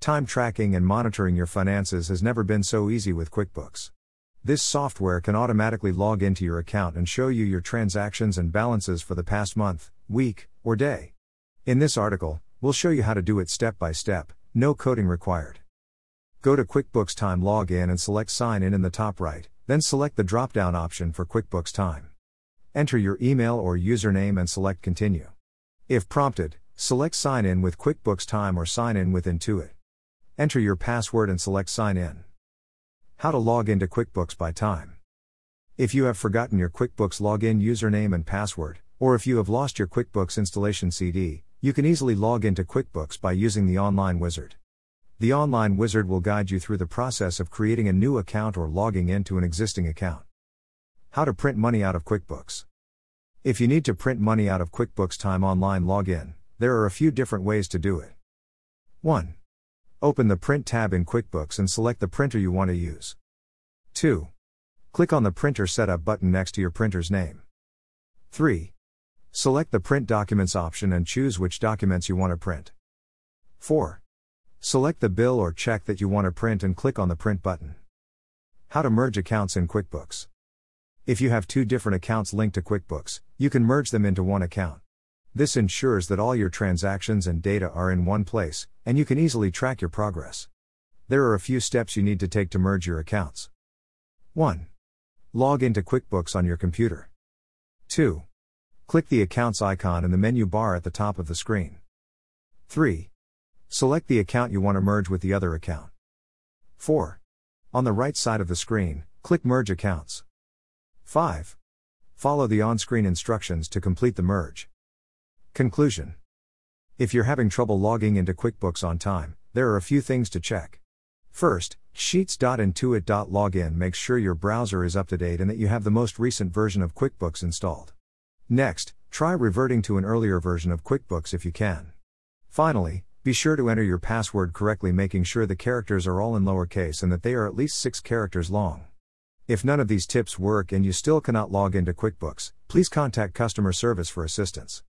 Time tracking and monitoring your finances has never been so easy with QuickBooks. This software can automatically log into your account and show you your transactions and balances for the past month, week, or day. In this article, we'll show you how to do it step by step, no coding required. Go to QuickBooks Time Login and select Sign In in the top right, then select the drop down option for QuickBooks Time. Enter your email or username and select Continue. If prompted, select Sign In with QuickBooks Time or Sign In with Intuit. Enter your password and select Sign In. How to log into QuickBooks by time. If you have forgotten your QuickBooks login username and password, or if you have lost your QuickBooks installation CD, you can easily log into QuickBooks by using the online wizard. The online wizard will guide you through the process of creating a new account or logging into an existing account. How to print money out of QuickBooks. If you need to print money out of QuickBooks Time Online Login, there are a few different ways to do it. 1. Open the Print tab in QuickBooks and select the printer you want to use. 2. Click on the Printer Setup button next to your printer's name. 3. Select the Print Documents option and choose which documents you want to print. 4. Select the bill or check that you want to print and click on the Print button. How to merge accounts in QuickBooks. If you have two different accounts linked to QuickBooks, you can merge them into one account. This ensures that all your transactions and data are in one place, and you can easily track your progress. There are a few steps you need to take to merge your accounts. 1. Log into QuickBooks on your computer. 2. Click the Accounts icon in the menu bar at the top of the screen. 3. Select the account you want to merge with the other account. 4. On the right side of the screen, click Merge Accounts. 5. Follow the on screen instructions to complete the merge. Conclusion If you're having trouble logging into QuickBooks on time, there are a few things to check. First, sheets.intuit.login makes sure your browser is up to date and that you have the most recent version of QuickBooks installed. Next, try reverting to an earlier version of QuickBooks if you can. Finally, be sure to enter your password correctly, making sure the characters are all in lowercase and that they are at least six characters long. If none of these tips work and you still cannot log into QuickBooks, please contact customer service for assistance.